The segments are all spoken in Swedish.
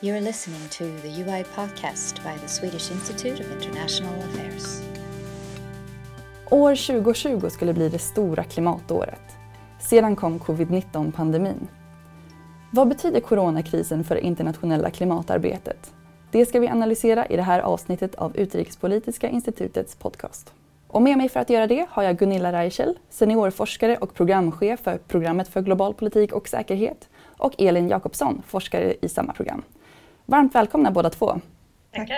You're listening to the UI podcast by the Swedish Institute of International Affairs. År 2020 skulle bli det stora klimatåret. Sedan kom covid-19-pandemin. Vad betyder coronakrisen för det internationella klimatarbetet? Det ska vi analysera i det här avsnittet av Utrikespolitiska institutets podcast. Och med mig för att göra det har jag Gunilla Reichel, seniorforskare och programchef för programmet för global politik och säkerhet och Elin Jakobsson, forskare i samma program. Varmt välkomna båda två. Tackar.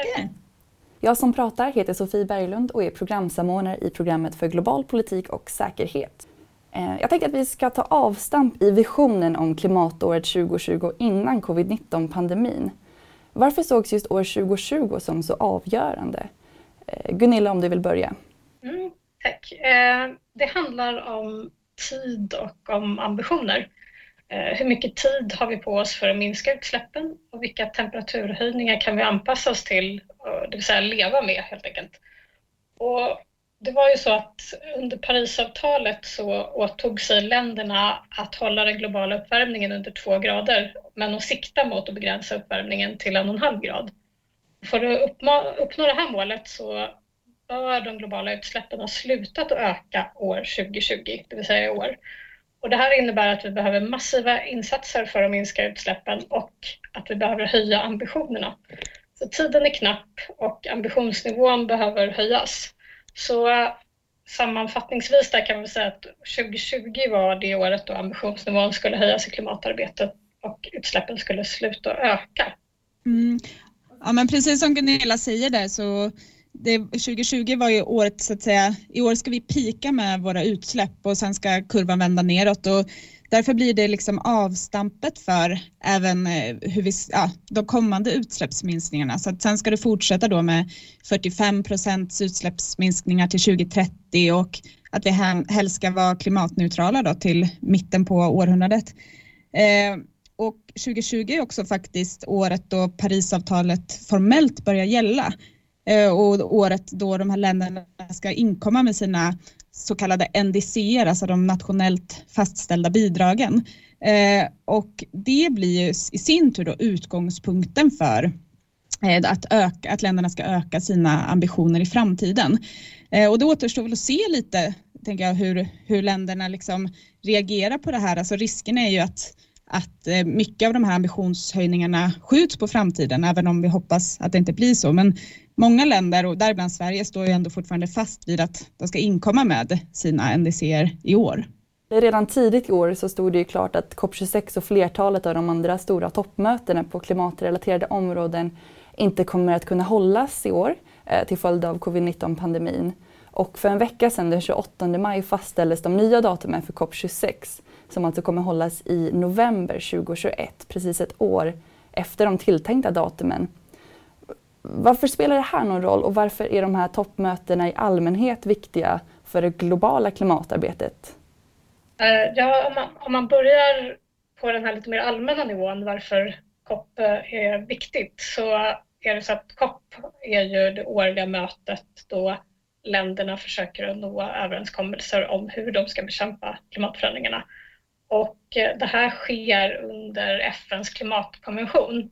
Jag som pratar heter Sofie Berglund och är programsamordnare i programmet för global politik och säkerhet. Eh, jag tänkte att vi ska ta avstamp i visionen om klimatåret 2020 innan covid-19-pandemin. Varför sågs just år 2020 som så avgörande? Eh, Gunilla, om du vill börja. Mm, tack. Eh, det handlar om tid och om ambitioner. Eh, hur mycket tid har vi på oss för att minska utsläppen och vilka temperaturhöjningar kan vi anpassa oss till, eh, det vill säga leva med helt enkelt. Och det var ju så att under Parisavtalet så åtog sig länderna att hålla den globala uppvärmningen under två grader men att sikta mot att begränsa uppvärmningen till en och en halv grad. För att uppnå det här målet så bör de globala utsläppen ha slutat att öka år 2020, det vill säga i år. Och det här innebär att vi behöver massiva insatser för att minska utsläppen och att vi behöver höja ambitionerna. Så tiden är knapp och ambitionsnivån behöver höjas. Så eh, sammanfattningsvis där kan vi säga att 2020 var det året då ambitionsnivån skulle höjas i klimatarbetet och utsläppen skulle sluta öka. Mm. Ja men precis som Gunilla säger där så det, 2020 var ju året så att säga, i år ska vi pika med våra utsläpp och sen ska kurvan vända neråt och därför blir det liksom avstampet för även eh, hur vi, ja, de kommande utsläppsminskningarna. Så att sen ska det fortsätta då med 45 procents utsläppsminskningar till 2030 och att vi helst ska vara klimatneutrala då till mitten på århundradet. Eh, och 2020 är också faktiskt året då Parisavtalet formellt börjar gälla. Eh, och året då de här länderna ska inkomma med sina så kallade NDC, alltså de nationellt fastställda bidragen. Eh, och det blir ju i sin tur då utgångspunkten för eh, att, öka, att länderna ska öka sina ambitioner i framtiden. och det återstår väl att se lite, tänker jag, hur, hur länderna liksom reagerar på det här. Alltså risken är ju att att eh, mycket av de här ambitionshöjningarna skjuts på framtiden, även om vi hoppas att det inte blir så. Men många länder, och däribland Sverige, står ju ändå fortfarande fast vid att de ska inkomma med sina NDCer i år. Redan tidigt i år så stod det ju klart att COP26 och flertalet av de andra stora toppmötena på klimatrelaterade områden inte kommer att kunna hållas i år eh, till följd av covid-19-pandemin. Och för en vecka sedan, den 28 maj, fastställdes de nya datumen för COP26 som alltså kommer hållas i november 2021, precis ett år efter de tilltänkta datumen. Varför spelar det här någon roll och varför är de här toppmötena i allmänhet viktiga för det globala klimatarbetet? Eh, ja, om man, om man börjar på den här lite mer allmänna nivån varför COP eh, är viktigt så är det så att COP är ju det årliga mötet då länderna försöker att nå överenskommelser om hur de ska bekämpa klimatförändringarna. Och eh, det här sker under FNs klimatkonvention.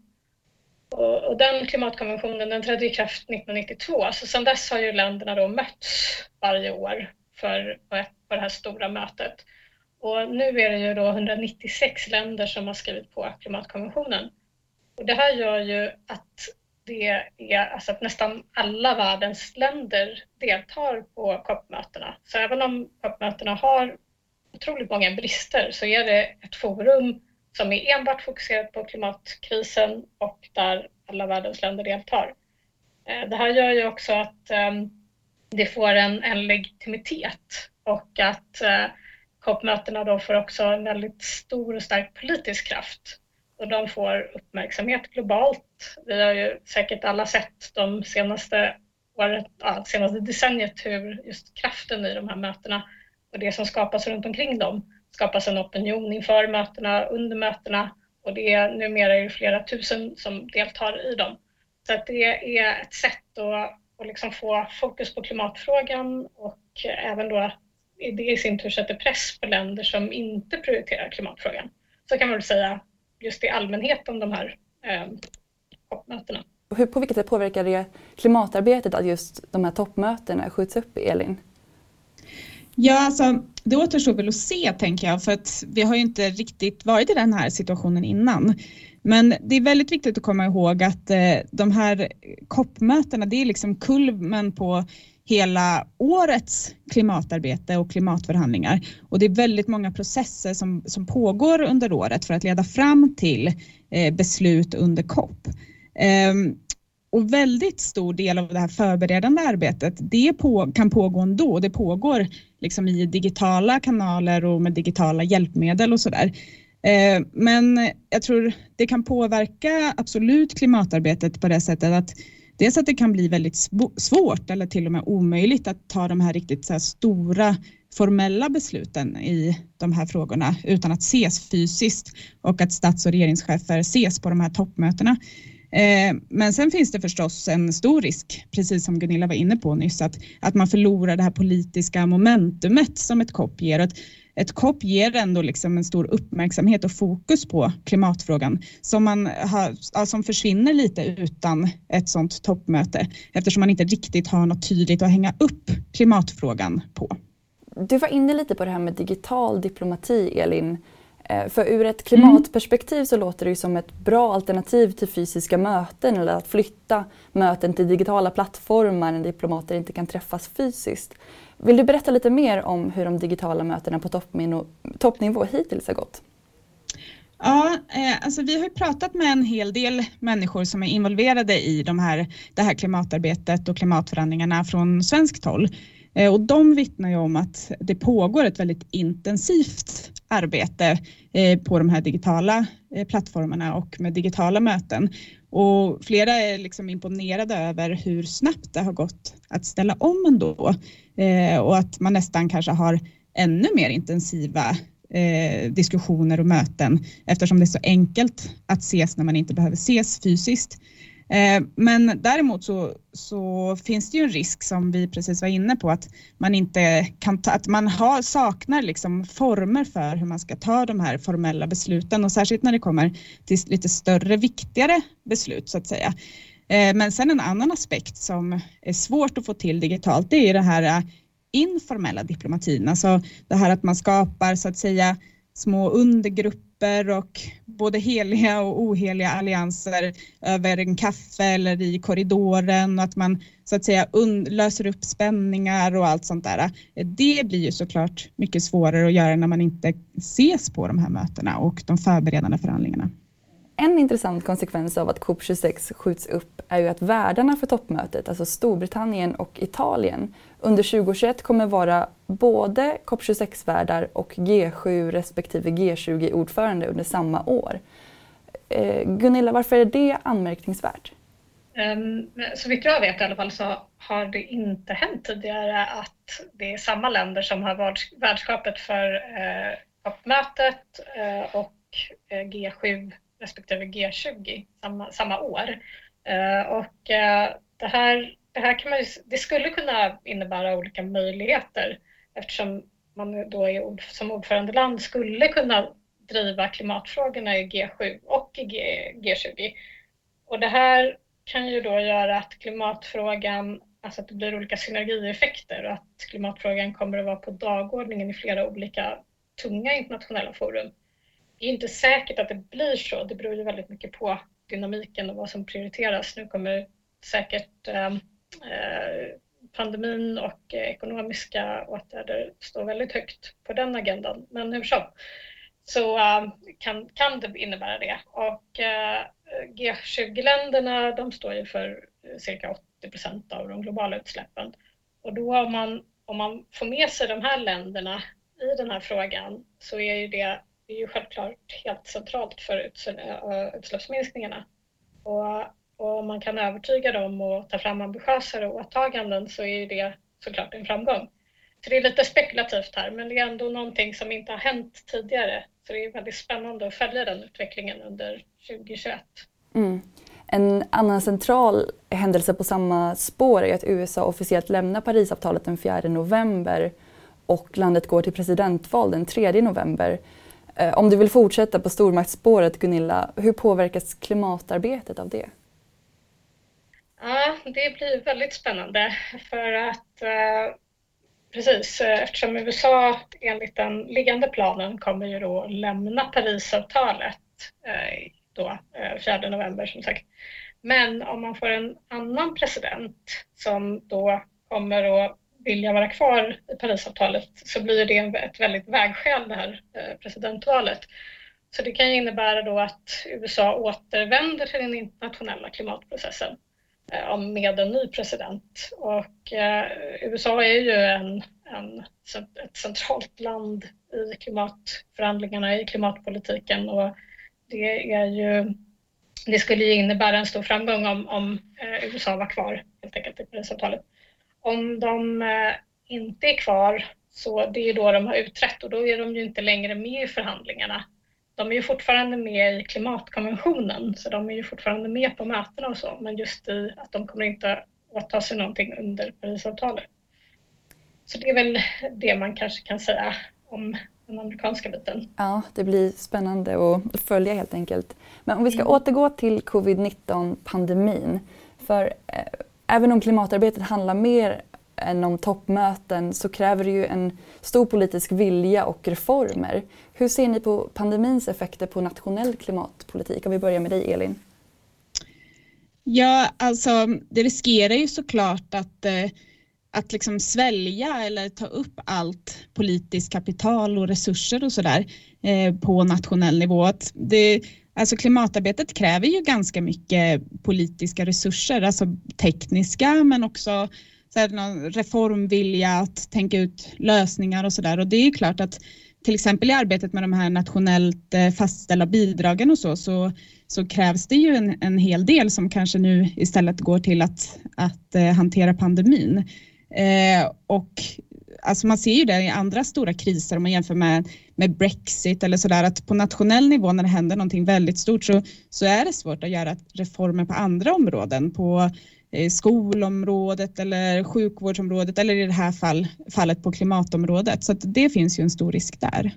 Och, och den klimatkonventionen den trädde i kraft 1992, så sedan dess har ju länderna då mötts varje år för, på, på det här stora mötet. Och nu är det ju då 196 länder som har skrivit på klimatkonventionen. Och det här gör ju att det är alltså att nästan alla världens länder deltar på COP-mötena. Så även om COP-mötena har otroligt många brister så är det ett forum som är enbart fokuserat på klimatkrisen och där alla världens länder deltar. Eh, det här gör ju också att ehm, det får en, en legitimitet och att eh, COP-mötena då får också en väldigt stor och stark politisk kraft och de får uppmärksamhet globalt. Vi har ju säkert alla sett de senaste året, ja, senaste decenniet hur just kraften i de här mötena och det som skapas runt omkring dem skapas en opinion inför mötena, under mötena och det är numera är det flera tusen som deltar i dem. Så att det är ett sätt att, att liksom få fokus på klimatfrågan och även då det i sin tur sätter press på länder som inte prioriterar klimatfrågan. Så kan man väl säga just i allmänhet om de här eh, toppmötena. Hur, på vilket sätt påverkar det klimatarbetet att just de här toppmötena skjuts upp, Elin? Ja, alltså, det återstår väl att se tänker jag för att vi har ju inte riktigt varit i den här situationen innan. Men det är väldigt viktigt att komma ihåg att eh, de här COP-mötena det är liksom kulmen på hela årets klimatarbete och klimatförhandlingar. Och det är väldigt många processer som, som pågår under året för att leda fram till eh, beslut under COP. Ehm, och väldigt stor del av det här förberedande arbetet det på, kan pågå ändå. Det pågår liksom i digitala kanaler och med digitala hjälpmedel och sådär. Eh, men jag tror det kan påverka absolut klimatarbetet på det sättet att dels att det kan bli väldigt svårt eller till och med omöjligt att ta de här riktigt så här stora formella besluten i de här frågorna utan att ses fysiskt och att stats och regeringschefer ses på de här toppmötena. Eh, men sen finns det förstås en stor risk, precis som Gunilla var inne på nyss, att, att man förlorar det här politiska momentumet som ett COP ger. Ett, ett COP ger ändå liksom en stor uppmärksamhet och fokus på klimatfrågan som, man har, som försvinner lite utan ett sådant toppmöte eftersom man inte riktigt har något tydligt att hänga upp klimatfrågan på. Du var inne lite på det här med digital diplomati, Elin. Eh, för ur ett klimatperspektiv så låter det ju som ett bra alternativ till fysiska möten eller att flytta möten till digitala plattformar när diplomater inte kan träffas fysiskt. Vill du berätta lite mer om hur de digitala mötena på toppnivå hittills har gått? Ja, eh, alltså vi har pratat med en hel del människor som är involverade i de här, det här klimatarbetet och klimatförhandlingarna från svenskt håll. Eh, och de vittnar ju om att det pågår ett väldigt intensivt arbete eh, på de här digitala eh, plattformarna och med digitala möten. Och flera är liksom imponerade över hur snabbt det har gått att ställa om ändå och att man nästan kanske har ännu mer intensiva diskussioner och möten eftersom det är så enkelt att ses när man inte behöver ses fysiskt. Eh, men däremot så, så, finns det ju en risk som vi precis var inne på att man inte kan ta, att man har, saknar liksom former för hur man ska ta de här formella besluten och särskilt när det kommer till lite större, viktigare beslut så att säga. Eh, men sen en annan aspekt som är svårt att få till digitalt, det är det här eh, informella diplomatin, alltså det här att man skapar så att säga små undergrupper och både heliga och oheliga allianser över en kaffe eller i korridoren och att man så att säga löser upp spänningar och allt sånt där. Det blir ju såklart mycket svårare att göra när man inte ses på de här mötena och de förberedande förhandlingarna. En intressant konsekvens av att COP26 skjuts upp är ju att värdarna för toppmötet, alltså Storbritannien och Italien, under 2021 kommer vara både COP26-värdar och G7 respektive G20-ordförande under samma år. Eh, Gunilla, varför är det anmärkningsvärt? Um, så vitt jag vet i alla fall så har det inte hänt tidigare att det är samma länder som har värdskapet för eh, eh, och eh, G7 respektive G20 samma, samma år. Eh, och eh, det här, det här kan man ju, det skulle kunna innebära olika möjligheter eftersom man då är, som ordförandeland skulle kunna driva klimatfrågorna i G7 och i G, G20. Och det här kan ju då göra att klimatfrågan, alltså att det blir olika synergieffekter och att klimatfrågan kommer att vara på dagordningen i flera olika tunga internationella forum det är inte säkert att det blir så. Det beror ju väldigt mycket på dynamiken och vad som prioriteras. Nu kommer säkert ehm, eh, pandemin och ekonomiska åtgärder stå väldigt högt på den agendan. Men hur som, så eh, kan, kan det innebära det. Och eh, G20-länderna de står ju för eh, cirka 80 procent av de globala utsläppen. Och då om man, om man får med sig de här länderna i den här frågan så är ju det är ju självklart helt centralt för eh, utsläppsminskningarna. Och, och om man kan övertyga dem och ta fram ambitiösare åtaganden så är det såklart en framgång. Så det är lite spekulativt här, men det är ändå någonting som inte har hänt tidigare. Så det är väldigt spännande att följa den utvecklingen under 2021. Mm. En annan central händelse på samma spår är att USA officiellt lämnar Parisavtalet den 4 november och landet går till presidentval den 3 november. Eh, om du vill fortsätta på stormaktsspåret Gunilla, hur påverkas klimatarbetet av det? Ja, det blir väldigt spännande för att eh, precis eh, eftersom USA enligt den liggande planen kommer ju då lämna Parisavtalet eh, då, eh, 4 november som sagt. Men om man får en annan president som då kommer att vilja vara kvar i Parisavtalet så blir det ett väldigt vägskäl det här eh, presidentvalet. Så det kan ju innebära då att USA återvänder till den internationella klimatprocessen eh, med en ny president. Och eh, USA är ju en, en, ett centralt land i klimatförhandlingarna, i klimatpolitiken och det är ju det skulle ju innebära en stor framgång om, om USA var kvar helt enkelt i Parisavtalet. Om de eh, inte är kvar så det är då de har utträtt och då är de ju inte längre med i förhandlingarna. De är ju fortfarande med i klimatkonventionen så de är ju fortfarande med på mötena och så men just i att de kommer inte åta sig någonting under Parisavtalet. Så det är väl det man kanske kan säga om den amerikanska biten. Ja, det blir spännande att följa helt enkelt. Men om vi ska mm. återgå till covid-19 pandemin. För eh, även om klimatarbetet handlar mer än om toppmöten så kräver det ju en stor politisk vilja och reformer. Hur ser ni på pandemins effekter på nationell klimatpolitik? Om vi börjar med dig Elin. Ja, alltså det riskerar ju såklart att, eh, att liksom svälja eller ta upp allt politiskt kapital och resurser och sådär eh, på nationell nivå. Det, Alltså klimatarbetet kräver ju ganska mycket politiska resurser, alltså tekniska men också så här, någon reformvilja att tänka ut lösningar och sådär. Och det är ju klart att till exempel i arbetet med de här nationellt eh, fastställda bidragen och så, så, så krävs det ju en, en hel del som kanske nu istället går till att, att eh, hantera pandemin. Eh, och alltså man ser ju det i andra stora kriser om man jämför med, med Brexit eller sådär att på nationell nivå när det händer någonting väldigt stort så, så är det svårt att göra reformer på andra områden på eh, skolområdet eller sjukvårdsområdet eller i det här fall, fallet på klimatområdet. Så det finns ju en stor risk där.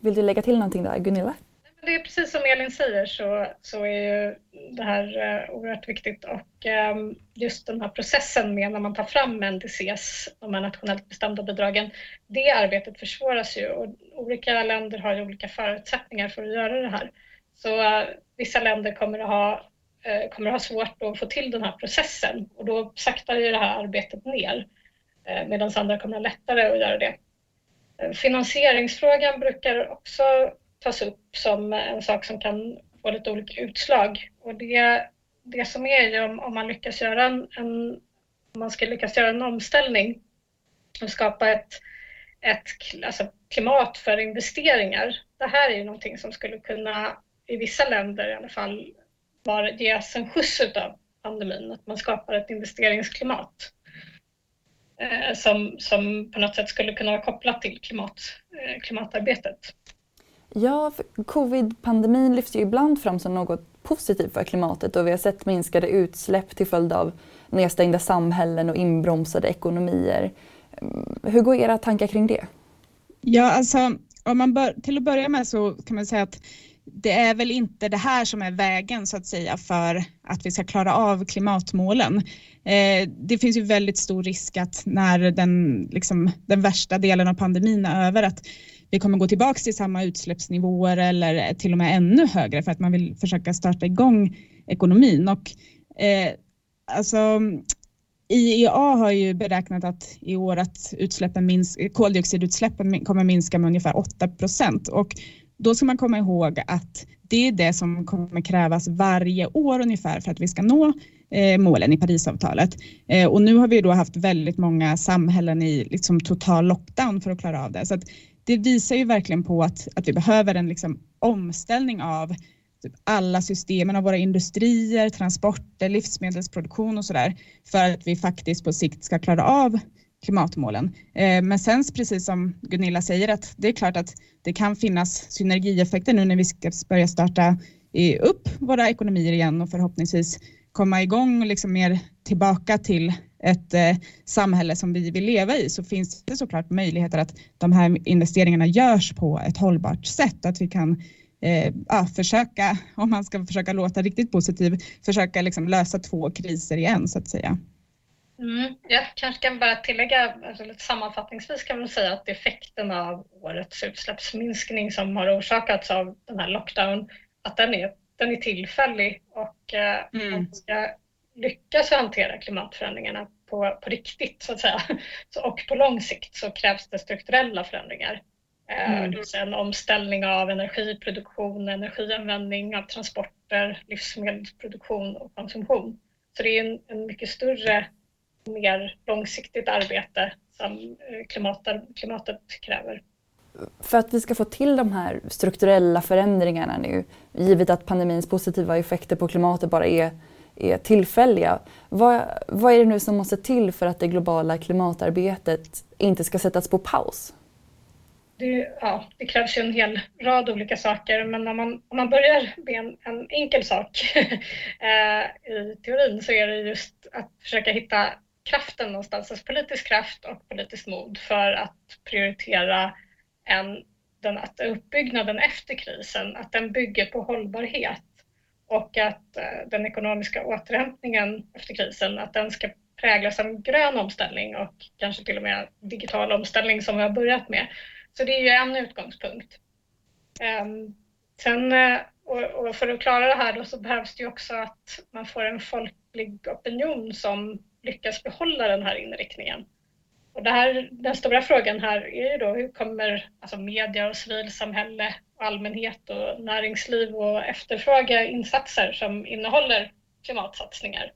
Vill du lägga till någonting där Gunilla? Det är precis som Elin säger så, så är ju det här eh, oerhört viktigt och eh, just den här processen med när man tar fram NDCs, de här nationellt bestämda bidragen, det arbetet försvåras ju och olika länder har ju olika förutsättningar för att göra det här. Så eh, vissa länder kommer att ha eh, kommer att ha svårt att få till den här processen och då saktar ju det här arbetet ner eh, medan andra kommer att ha lättare att göra det. Eh, finansieringsfrågan brukar också tas upp som en sak som kan få lite olika utslag. Och det, det som är ju om, om man lyckas göra en, en, om man ska lyckas göra en omställning och skapa ett, ett alltså klimat för investeringar. Det här är ju någonting som skulle kunna, i vissa länder i alla fall, ges en skjuts av pandemin, att man skapar ett investeringsklimat eh, som, som på något sätt skulle kunna vara kopplat till klimat, eh, klimatarbetet. Ja, covid-pandemin lyfts ju ibland fram som något positivt för klimatet och vi har sett minskade utsläpp till följd av nedstängda samhällen och inbromsade ekonomier. Mm, hur går era tankar kring det? Ja, alltså om man bör, till att börja med så kan man säga att det är väl inte det här som är vägen så att säga för att vi ska klara av klimatmålen. Eh, det finns ju väldigt stor risk att när den, liksom, den värsta delen av pandemin är över att vi kommer gå tillbaka till samma utsläppsnivåer eller till och med ännu högre för att man vill försöka starta igång ekonomin. Och, eh, alltså, IEA har ju beräknat att i år att utsläppen minsk, koldioxidutsläppen kommer minska med ungefär 8 procent och då ska man komma ihåg att det är det som kommer krävas varje år ungefär för att vi ska nå eh, målen i Parisavtalet. Eh, och nu har vi då haft väldigt många samhällen i liksom total lockdown för att klara av det. Så att det visar ju verkligen på att, att vi behöver en liksom omställning av typ alla systemen av våra industrier, transporter, livsmedelsproduktion och sådär för att vi faktiskt på sikt ska klara av klimatmålen. Eh, men sen precis som Gunilla säger att det är klart att det kan finnas synergieffekter nu när vi ska börja starta upp våra ekonomier igen och förhoppningsvis komma igång och liksom mer tillbaka till ett eh, samhälle som vi vill leva i så finns det såklart möjligheter att de här investeringarna görs på ett hållbart sätt. Att vi kan eh, ja, försöka, om man ska försöka låta riktigt positiv, försöka liksom lösa två kriser i en så att säga. Mm, jag kanske kan bara tillägga, alltså lite sammanfattningsvis kan man säga att effekten av årets utsläppsminskning som har orsakats av den här lockdown, att den är, den är tillfällig och eh, mm. man ska lyckas hantera klimatförändringarna på, på riktigt så att säga. Så, och på lång sikt så krävs det strukturella förändringar. Eh, mm. Det en omställning av energiproduktion, energianvändning, av transporter, livsmedelsproduktion och konsumtion. Så det är en, en mycket större, mer långsiktigt arbete som eh, klimatet, klimatet kräver. För att vi ska få till de här strukturella förändringarna nu, givet att pandemins positiva effekter på klimatet bara är är tillfälliga. Vad, vad är det nu som måste till för att det globala klimatarbetet inte ska sättas på paus? Det, ja, det krävs ju en hel rad olika saker, men om man, om man börjar med en, en enkel sak eh, i teorin så är det just att försöka hitta kraften någonstans, alltså politisk kraft och politiskt mod för att prioritera än den, att uppbyggnaden efter krisen, att den bygger på hållbarhet och att eh, den ekonomiska återhämtningen efter krisen, att den ska präglas av en grön omställning och kanske till och med digital omställning som vi har börjat med. Så det är ju en utgångspunkt. Ehm, sen, eh, och för att klara det här då så behövs det ju också att man får en folklig opinion som lyckas behålla den här inriktningen. Och det här, den stora frågan här är ju då hur kommer alltså media och civilsamhälle allmänhet och näringsliv och efterfråga insatser som innehåller klimatsatsningar.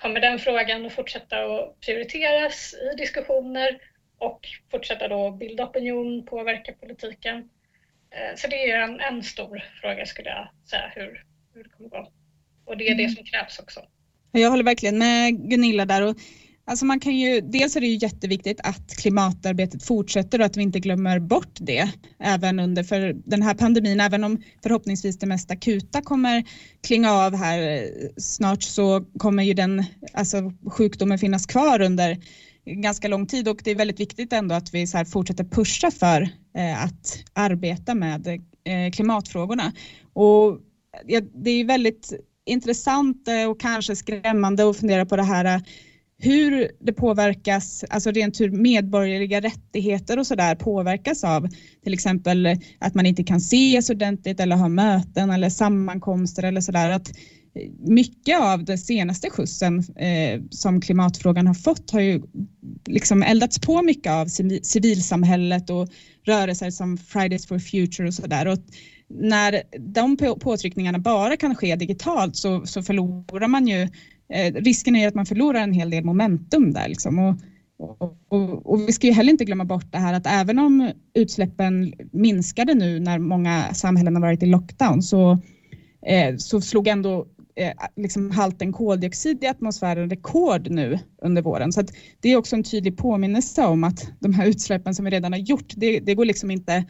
Kommer den frågan att fortsätta att prioriteras i diskussioner och fortsätta då bilda opinion, påverka politiken? Eh, så det är en, en stor fråga skulle jag säga hur, hur det kommer gå. Och det är det mm. som krävs också. Jag håller verkligen med Gunilla där och Alltså man kan ju, dels är det ju jätteviktigt att klimatarbetet fortsätter och att vi inte glömmer bort det även under för den här pandemin, även om förhoppningsvis det mest akuta kommer klinga av här eh, snart så kommer ju den alltså sjukdomen finnas kvar under ganska lång tid och det är väldigt viktigt ändå att vi så fortsätter pusha för eh, att arbeta med eh, klimatfrågorna. Och det är väldigt intressant och kanske skrämmande att fundera på det här hur det påverkas, alltså rent hur medborgerliga rättigheter och sådär påverkas av till exempel att man inte kan ses ordentligt eller ha möten eller sammankomster eller sådär. Att mycket av den senaste skjutsen eh, som klimatfrågan har fått har ju liksom eldats på mycket av civilsamhället och rörelser som Fridays for Future och sådär. När de påtryckningarna bara kan ske digitalt så, så förlorar man ju eh, risken är att man förlorar en hel del momentum där. Liksom. Och, och, och, och, vi ska ju heller inte glömma bort det här att även om utsläppen minskade nu när många samhällen har varit i lockdown så, eh, så slog ändå eh, liksom halten koldioxid i atmosfären rekord nu under våren. Så det är också en tydlig påminnelse om att de här utsläppen som vi redan har gjort, det, det går liksom inte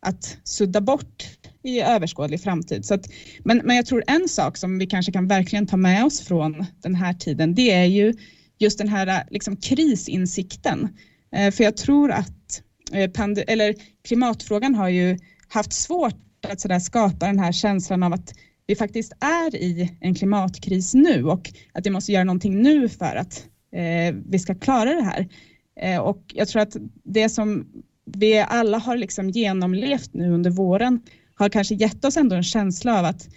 att sudda bort i överskådlig framtid. Så att, men, men jag tror en sak som vi kanske kan verkligen ta med oss från den här tiden, det är ju just den här liksom, krisinsikten. Eh, för jag tror att eh, eller, klimatfrågan har ju haft svårt att sådär, skapa den här känslan av att vi faktiskt är i en klimatkris nu och att vi måste göra någonting nu för att eh, vi ska klara det här. Eh, och jag tror att det som vi alla har liksom genomlevt nu under våren har kanske gett oss ändå en känsla av att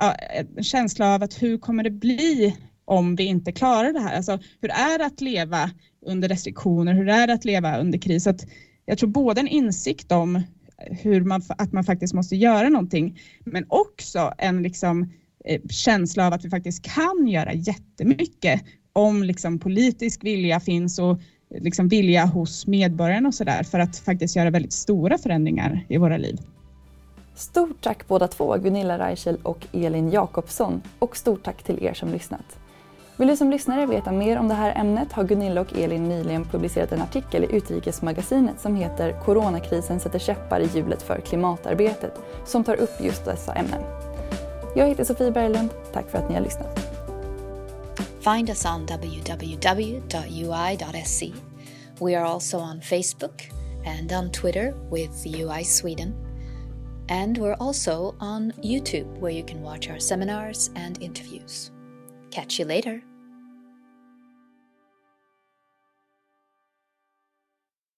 ja, en känsla av att hur kommer det bli om vi inte klarar det här? Alltså, hur är det att leva under restriktioner? Hur är det att leva under kris? Att jag tror både en insikt om hur man, att man faktiskt måste göra någonting, men också en liksom, eh, känsla av att vi faktiskt kan göra jättemycket om liksom, politisk vilja finns och liksom, vilja hos medborgarna och sådär för att faktiskt göra väldigt stora förändringar i våra liv. Stort tack båda två, Gunilla Reichel och Elin Jakobsson. Och stort tack till er som lyssnat. Vill du som lyssnare veta mer om det här ämnet har Gunilla och Elin nyligen publicerat en artikel i Utrikesmagasinet som heter “Coronakrisen sätter käppar i hjulet för klimatarbetet” som tar upp just dessa ämnen. Jag heter Sofie Berglund. Tack för att ni har lyssnat. Find us on www.ui.se. We are also on Facebook and on Twitter with UI Sweden And we're also on YouTube, where you can watch our seminars and interviews. Catch you later.